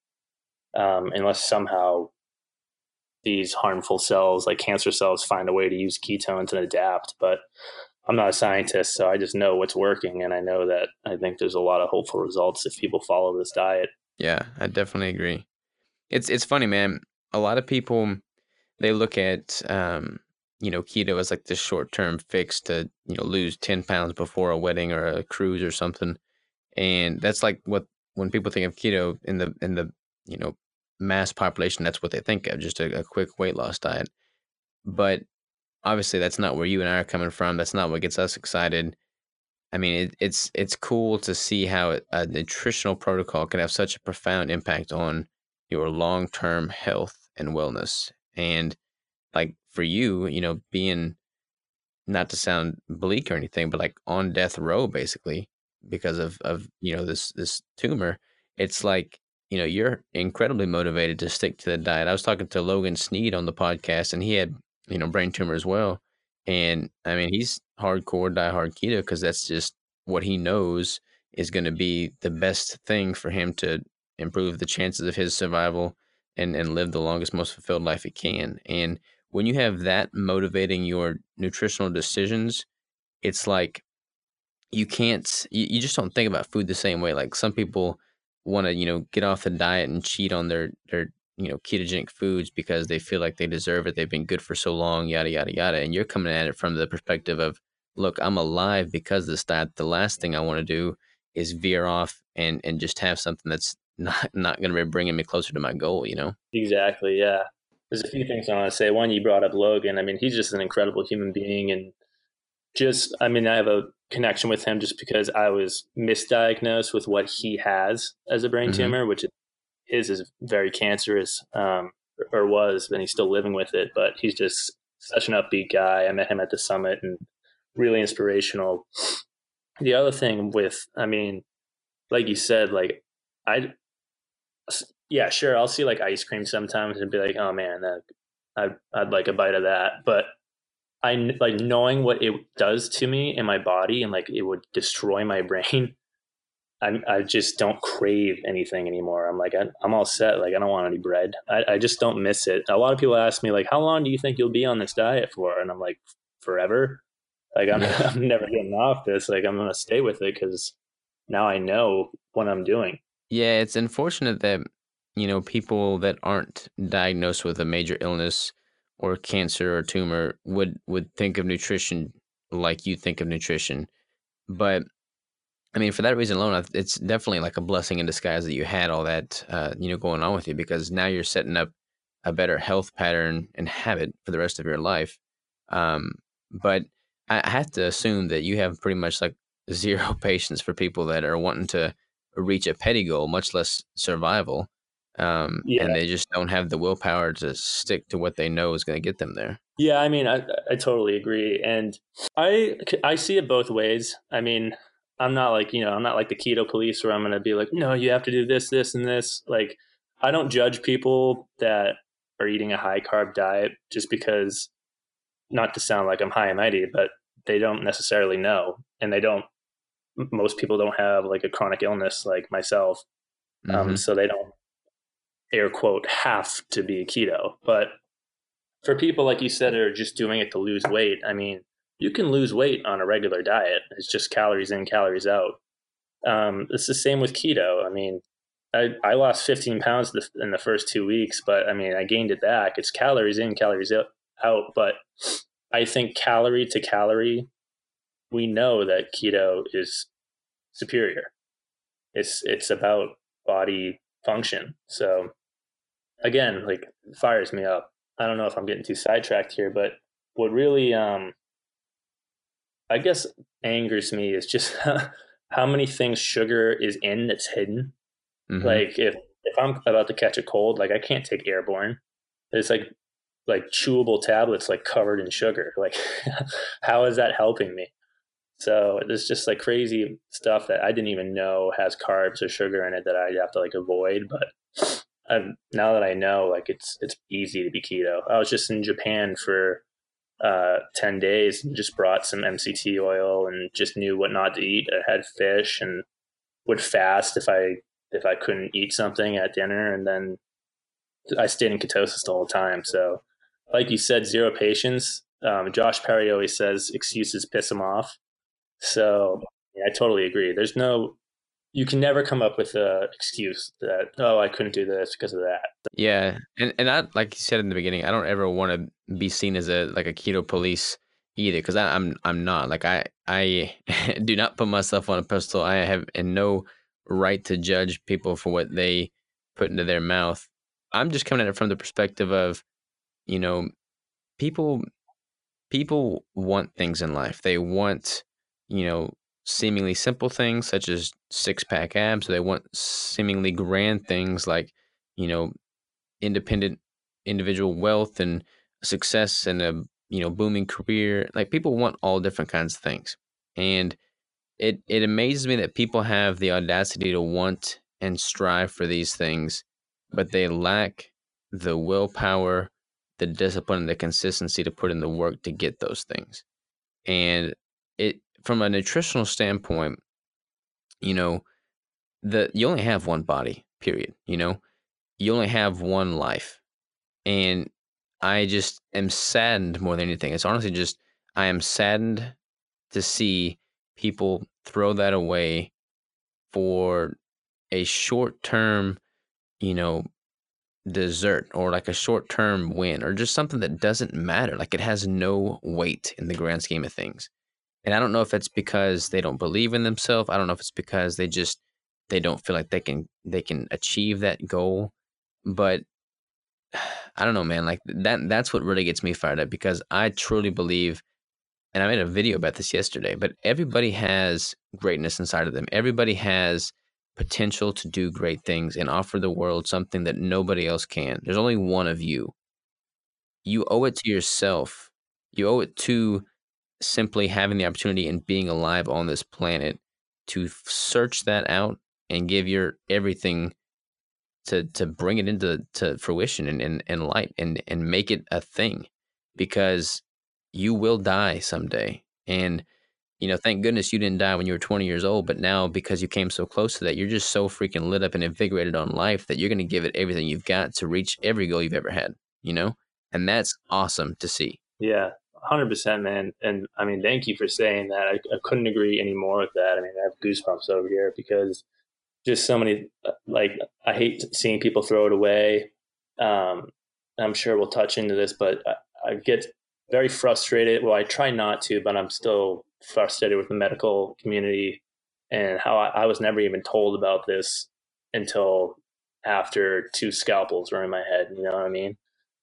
um, unless somehow these harmful cells, like cancer cells, find a way to use ketones and adapt. But I'm not a scientist, so I just know what's working, and I know that I think there's a lot of hopeful results if people follow this diet. Yeah, I definitely agree. It's it's funny, man. A lot of people they look at um, you know keto as like this short term fix to you know lose ten pounds before a wedding or a cruise or something, and that's like what when people think of keto in the in the you know mass population, that's what they think of, just a, a quick weight loss diet. But obviously, that's not where you and I are coming from. That's not what gets us excited. I mean, it, it's it's cool to see how a nutritional protocol can have such a profound impact on your long term health and wellness. And like for you, you know, being not to sound bleak or anything, but like on death row basically because of of you know this this tumor, it's like you know, you're incredibly motivated to stick to the diet. I was talking to Logan Sneed on the podcast, and he had, you know, brain tumor as well. And I mean, he's hardcore, die hard keto because that's just what he knows is going to be the best thing for him to improve the chances of his survival and, and live the longest, most fulfilled life he can. And when you have that motivating your nutritional decisions, it's like you can't, you, you just don't think about food the same way. Like some people want to, you know, get off the diet and cheat on their, their, you know, ketogenic foods because they feel like they deserve it. They've been good for so long, yada, yada, yada. And you're coming at it from the perspective of, look, I'm alive because of this diet. The last thing I want to do is veer off and, and just have something that's [laughs] not, not going to be bringing me closer to my goal, you know? Exactly. Yeah. There's a few things I want to say. One, you brought up Logan. I mean, he's just an incredible human being. And just, I mean, I have a connection with him just because I was misdiagnosed with what he has as a brain mm-hmm. tumor, which is, is very cancerous, um, or was, and he's still living with it. But he's just such an upbeat guy. I met him at the summit and really inspirational. The other thing with, I mean, like you said, like I, yeah, sure, I'll see like ice cream sometimes and be like, oh man, that, I'd, I'd like a bite of that. But I like knowing what it does to me in my body and like it would destroy my [laughs] brain. I I just don't crave anything anymore. I'm like I, am all set. Like I don't want any bread. I, I just don't miss it. A lot of people ask me like, how long do you think you'll be on this diet for? And I'm like, forever. Like I'm [laughs] I'm never getting off this. Like I'm gonna stay with it because now I know what I'm doing. Yeah, it's unfortunate that you know people that aren't diagnosed with a major illness or cancer or tumor would would think of nutrition like you think of nutrition but i mean for that reason alone it's definitely like a blessing in disguise that you had all that uh, you know going on with you because now you're setting up a better health pattern and habit for the rest of your life um, but i have to assume that you have pretty much like [laughs] zero patience for people that are wanting to reach a petty goal much less survival um, yeah. and they just don't have the willpower to stick to what they know is going to get them there. Yeah, I mean, I, I totally agree, and I I see it both ways. I mean, I'm not like you know, I'm not like the keto police where I'm going to be like, no, you have to do this, this, and this. Like, I don't judge people that are eating a high carb diet just because, not to sound like I'm high and mighty, but they don't necessarily know, and they don't. Most people don't have like a chronic illness like myself, um, mm-hmm. um, so they don't air quote have to be keto. But for people like you said are just doing it to lose weight, I mean, you can lose weight on a regular diet. It's just calories in, calories out. Um, it's the same with keto. I mean, I, I lost 15 pounds in the first two weeks, but I mean, I gained it back. It's calories in, calories out. But I think calorie to calorie, we know that keto is superior. It's it's about body function. So again, like fires me up. I don't know if I'm getting too sidetracked here, but what really, um, I guess, angers me is just [laughs] how many things sugar is in that's hidden. Mm-hmm. Like if if I'm about to catch a cold, like I can't take airborne. It's like like chewable tablets like covered in sugar. [laughs] Like how is that helping me? So there's just like crazy stuff that I didn't even know has carbs or sugar in it that I have to like avoid. But I've, now that I know, like it's it's easy to be keto. I was just in Japan for uh, ten days and just brought some MCT oil and just knew what not to eat. I had fish and would fast if I if I couldn't eat something at dinner, and then I stayed in ketosis the whole time. So, like you said, zero patience. Um, Josh Perry always says excuses piss him off. So yeah, I totally agree. There's no you can never come up with an excuse that oh I couldn't do this because of that. Yeah, and and I like you said in the beginning, I don't ever want to be seen as a like a keto police either because I'm I'm not like I I [laughs] do not put myself on a pedestal. I have and no right to judge people for what they put into their mouth. I'm just coming at it from the perspective of you know people people want things in life. They want you know seemingly simple things such as six pack abs. They want seemingly grand things like, you know, independent individual wealth and success and a, you know, booming career. Like people want all different kinds of things. And it, it amazes me that people have the audacity to want and strive for these things, but they lack the willpower, the discipline, and the consistency to put in the work to get those things. And from a nutritional standpoint, you know, the you only have one body, period, you know? You only have one life. And I just am saddened more than anything. It's honestly just I am saddened to see people throw that away for a short term, you know, dessert or like a short term win or just something that doesn't matter. Like it has no weight in the grand scheme of things. And I don't know if it's because they don't believe in themselves. I don't know if it's because they just they don't feel like they can they can achieve that goal. But [sighs] I don't know, man. Like that that's what really gets me fired up because I truly believe and I made a video about this yesterday, but everybody has greatness inside of them. Everybody has potential to do great things and offer the world something that nobody else can. There's only one of you. You owe it to yourself. You owe it to simply having the opportunity and being alive on this planet to search that out and give your everything to to bring it into to fruition and, and, and light and and make it a thing because you will die someday and you know, thank goodness you didn't die when you were 20 years old, but now because you came so close to that, you're just so freaking lit up and invigorated on life that you're going to give it everything you've got to reach every goal you've ever had, you know? And that's awesome to see. Yeah, 100%, man. And I mean, thank you for saying that. I, I couldn't agree any more with that. I mean, I have goosebumps over here because just so many, like, I hate seeing people throw it away. Um, I'm sure we'll touch into this, but I, I get very frustrated. Well, I try not to, but I'm still frustrated with the medical community and how I, I was never even told about this until after two scalpels were in my head. You know what I mean?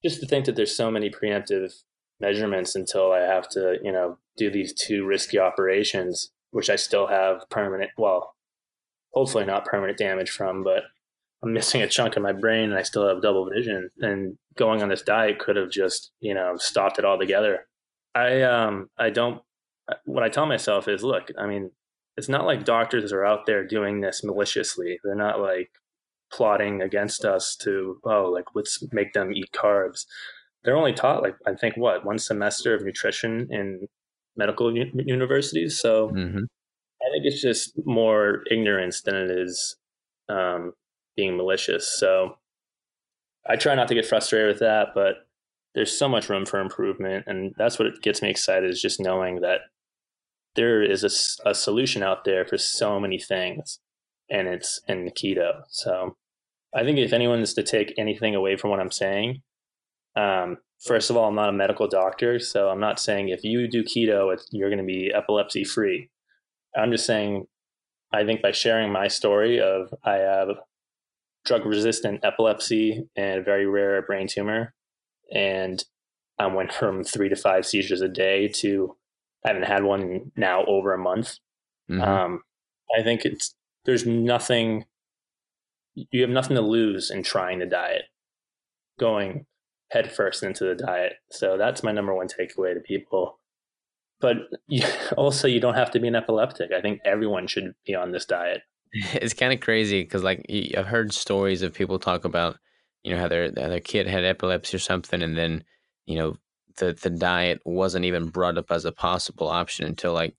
Just to think that there's so many preemptive measurements until I have to, you know, do these two risky operations, which I still have permanent, well, hopefully not permanent damage from, but I'm [laughs] missing a chunk of my brain and I still have double vision. And going on this diet could have just, you know, stopped it altogether. I um I don't what I tell myself is, look, I mean, it's not like doctors are out there doing this maliciously. They're not like plotting against us to, oh, like let's make them eat carbs. They're only taught like I think what one semester of nutrition in medical u- universities. So mm-hmm. I think it's just more ignorance than it is um, being malicious. So I try not to get frustrated with that, but there's so much room for improvement, and that's what gets me excited is just knowing that there is a, a solution out there for so many things, and it's in keto. So I think if anyone is to take anything away from what I'm saying, um, first of all, I'm not a medical doctor, so I'm not saying if you do keto, you're going to be epilepsy free. I'm just saying, I think by sharing my story of I have drug resistant epilepsy and a very rare brain tumor, and I went from three to five seizures a day to I haven't had one now over a month. Mm-hmm. Um, I think it's there's nothing you have nothing to lose in trying the diet, going headfirst into the diet. So that's my number one takeaway to people. But [laughs] also, you don't have to be an epileptic. I think everyone should be on this diet. [laughs] It's kind of crazy because, like, I've heard stories of people talk about, you know, how their their kid had epilepsy or something, and then, you know, the the diet wasn't even brought up as a possible option until like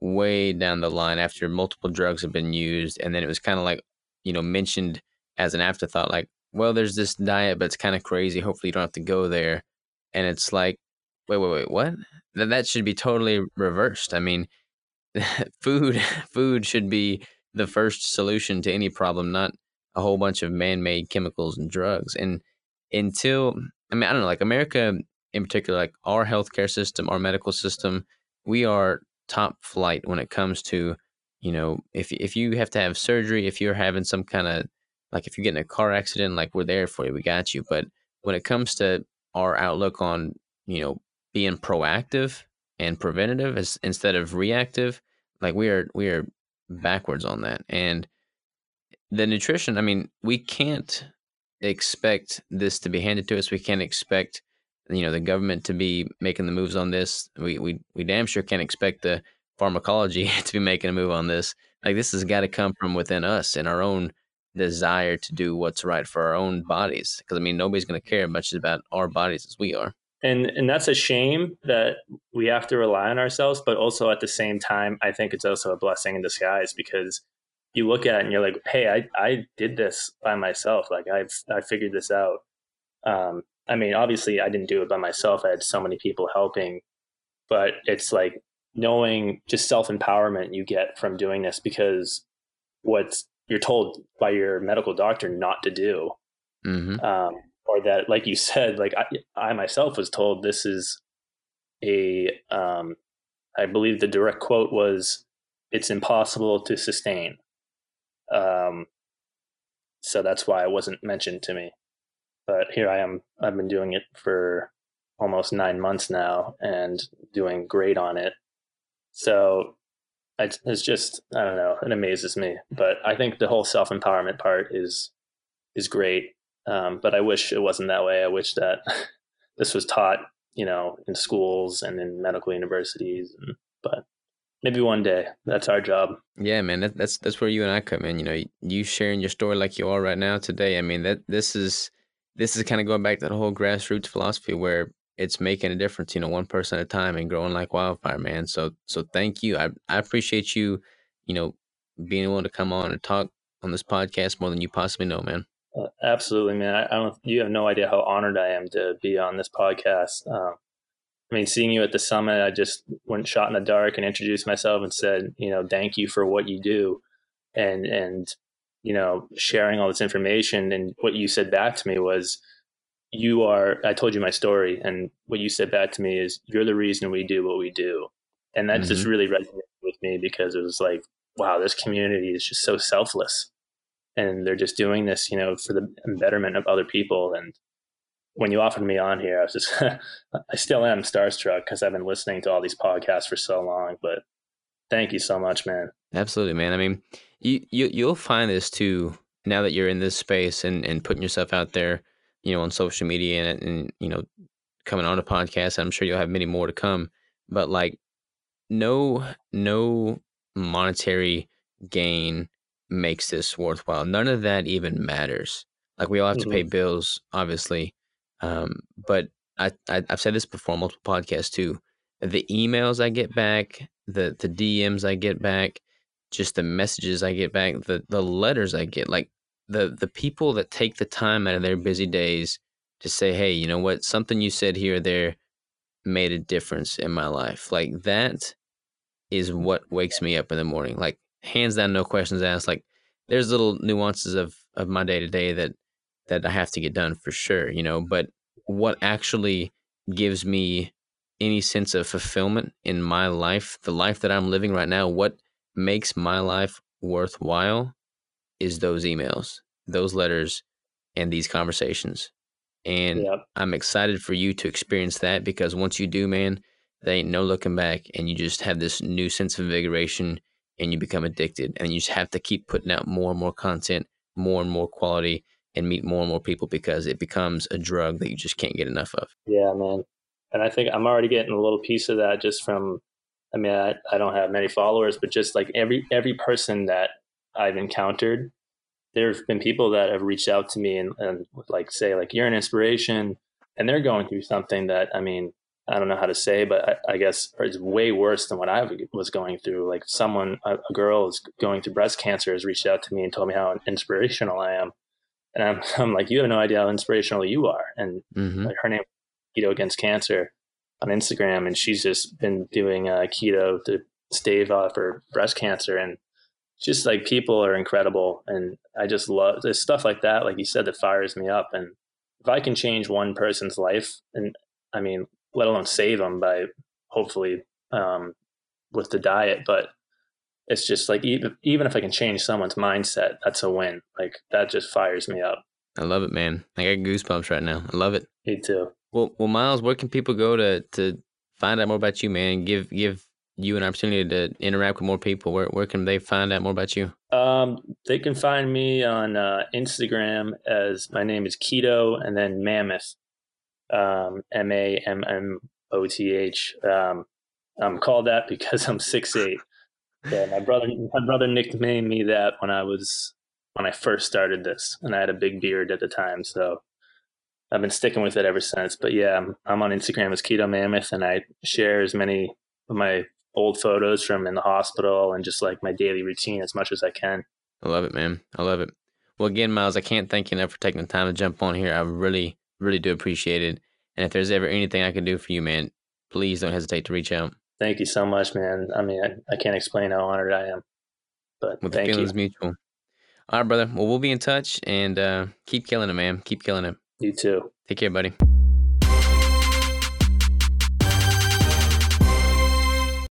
way down the line after multiple drugs have been used and then it was kind of like you know mentioned as an afterthought like well there's this diet but it's kind of crazy hopefully you don't have to go there and it's like wait wait wait what? Then that should be totally reversed i mean [laughs] food [laughs] food should be the first solution to any problem not a whole bunch of man-made chemicals and drugs and until i mean i don't know like america in particular, like our healthcare system, our medical system, we are top flight when it comes to, you know, if if you have to have surgery, if you're having some kind of like if you're getting a car accident, like we're there for you, we got you. But when it comes to our outlook on, you know, being proactive and preventative as, instead of reactive, like we are we are backwards on that. And the nutrition, I mean, we can't expect this to be handed to us. We can't expect you know the government to be making the moves on this. We we we damn sure can't expect the pharmacology [laughs] to be making a move on this. Like this has got to come from within us and our own desire to do what's right for our own bodies. Because I mean, nobody's going to care much about our bodies as we are. And and that's a shame that we have to rely on ourselves, but also at the same time, I think it's also a blessing in disguise because you look at it and you're like, hey, I I did this by myself. Like I've I figured this out. Um, I mean, obviously, I didn't do it by myself. I had so many people helping, but it's like knowing just self empowerment you get from doing this because what's you're told by your medical doctor not to do, mm-hmm. um, or that, like you said, like I, I myself was told this is a, um, I believe the direct quote was, "It's impossible to sustain." Um, so that's why it wasn't mentioned to me. But here I am. I've been doing it for almost nine months now and doing great on it. So it's just I don't know. It amazes me, but I think the whole self empowerment part is is great. Um, but I wish it wasn't that way. I wish that [laughs] this was taught, you know, in schools and in medical universities. And, but maybe one day that's our job. Yeah, man. That, that's that's where you and I come in. You know, you sharing your story like you are right now today. I mean, that this is this is kind of going back to the whole grassroots philosophy where it's making a difference, you know, one person at a time and growing like wildfire, man. So so thank you. I I appreciate you, you know, being willing to come on and talk on this podcast more than you possibly know, man. Uh, absolutely, man. I, I, don't. You have no idea how honored I am to be on this podcast. Um, I mean, seeing you at the summit, I just went shot in the dark and introduced myself and said, you know, thank you for what you do, and and you know, sharing all this information. And what you said back to me was, you are i told you my story and what you said back to me is you're the reason we do what we do. And that mm-hmm. just really resonated with me because it was like wow this community is just so selfless. And they're just doing this you know for the betterment of other people. And when you offered me on here i was just [laughs] i still am starstruck because i've been listening to all these podcasts for so long but thank you so much man. Absolutely man. I mean you, you you'll find this too now that you're in this space and and putting yourself out there you know, on social media and, and you know, coming on a podcast. I'm sure you'll have many more to come. But like, no, no monetary gain makes this worthwhile. None of that even matters. Like we all have mm-hmm. to pay mm-hmm. bills, obviously. Um, but I, I I've said this before on multiple podcasts too. The emails I get back, the the DMs I get back, just the messages I get back, the the letters I get, like the the people that take the time out of their busy days to say, "Hey, you know what? Something you said here or there made a difference in my life." Like that is what wakes me up in the morning. Like hands down, no questions asked. Like there's little nuances of of my day to day that that I have to get done for sure, you know. But what actually gives me any sense of fulfillment in my life, the life that I'm living right now, what makes my life worthwhile is those emails, those letters, and these conversations. And yep. I'm excited for you to experience that because once you do, man, there ain't no looking back, and you just have this new sense of invigoration, and you become addicted, and you just have to keep putting out more and more content, more and more quality, and meet more and more people because it becomes a drug that you just can't get enough of. Yeah, man. And I think I'm already getting a little piece of that just from. I mean, I, I don't have many followers, but just like every every person that I've encountered, there have been people that have reached out to me and, and like say like you're an inspiration, and they're going through something that I mean I don't know how to say, but I, I guess it's way worse than what I was going through. Like someone, a, a, girl is going through breast cancer, has reached out to me and told me how inspirational I am, and I'm, [laughs] I'm like, you have no idea how inspirational you are. And mm-hmm. like, her name, Keto Against Cancer, on Instagram, and she's just been doing uh, keto to stave off her breast cancer, and just like people are incredible and i just love there's stuff like that like you said that fires me up and if i can change one person's life and i mean let alone save them by hopefully um, with the diet but it's just like even, even if i can change someone's mindset that's a win like that just fires me up. I love it man. I got goosebumps right now. I love it. Me too. Well well miles where can people go to to find out more about you man? Give give you an opportunity to interact with more people, where where can they find out more about you? Um, they can find me on uh, Instagram as my name is Keto and then Mammoth, um, M A M M O T H. Um, I'm called that because I'm six eight. [laughs] Yeah, my brother my brother nicknamed me that when I was when I first started this, and I had a big beard at the time, so I've been sticking with it ever since. But yeah, I'm, I'm on Instagram as Keto Mammoth, and I share as many of my old photos from in the hospital and just like my daily routine as much as I can. I love it, man. I love it. Well, again, Miles, I can't thank you enough for taking the time to jump on here. I really, really do appreciate it. And if there's ever anything I can do for you, man, please don't hesitate to reach out. Thank you so much, man. I mean, I, I can't explain how honored I am. But well, the feeling's you. mutual. All right, brother. Well, we'll be in touch and uh, keep killing it, man. Keep killing it. You too. Take care, buddy.